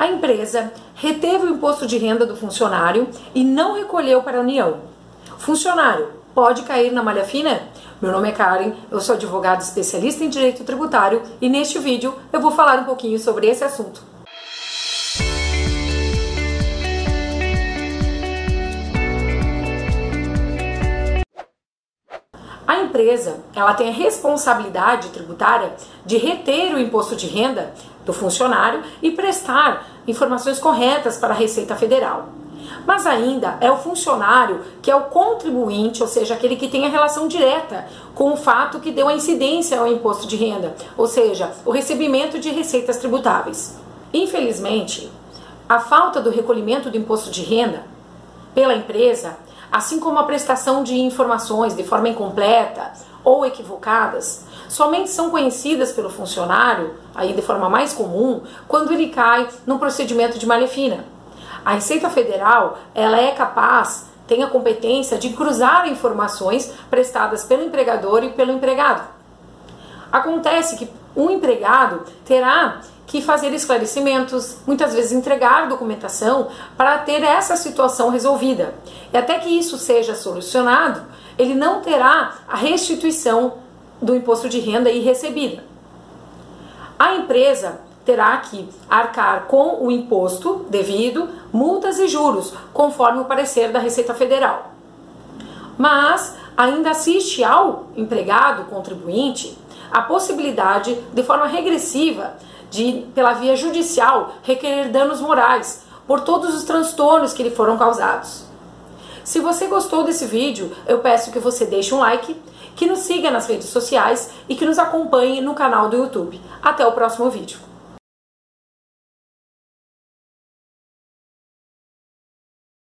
A empresa reteve o imposto de renda do funcionário e não recolheu para a União. Funcionário pode cair na malha fina? Meu nome é Karen, eu sou advogada especialista em direito tributário e neste vídeo eu vou falar um pouquinho sobre esse assunto. Empresa, ela tem a responsabilidade tributária de reter o imposto de renda do funcionário e prestar informações corretas para a Receita Federal. Mas ainda é o funcionário que é o contribuinte, ou seja, aquele que tem a relação direta com o fato que deu a incidência ao imposto de renda, ou seja, o recebimento de receitas tributáveis. Infelizmente, a falta do recolhimento do imposto de renda pela empresa assim como a prestação de informações de forma incompleta ou equivocadas, somente são conhecidas pelo funcionário, aí de forma mais comum, quando ele cai num procedimento de malha fina. A Receita Federal, ela é capaz, tem a competência de cruzar informações prestadas pelo empregador e pelo empregado. Acontece que um empregado terá que fazer esclarecimentos, muitas vezes entregar documentação para ter essa situação resolvida. E até que isso seja solucionado, ele não terá a restituição do imposto de renda e recebida. A empresa terá que arcar com o imposto devido, multas e juros, conforme o parecer da Receita Federal. Mas ainda assiste ao empregado contribuinte a possibilidade, de forma regressiva, de, pela via judicial, requerer danos morais por todos os transtornos que lhe foram causados. Se você gostou desse vídeo, eu peço que você deixe um like, que nos siga nas redes sociais e que nos acompanhe no canal do YouTube. Até o próximo vídeo.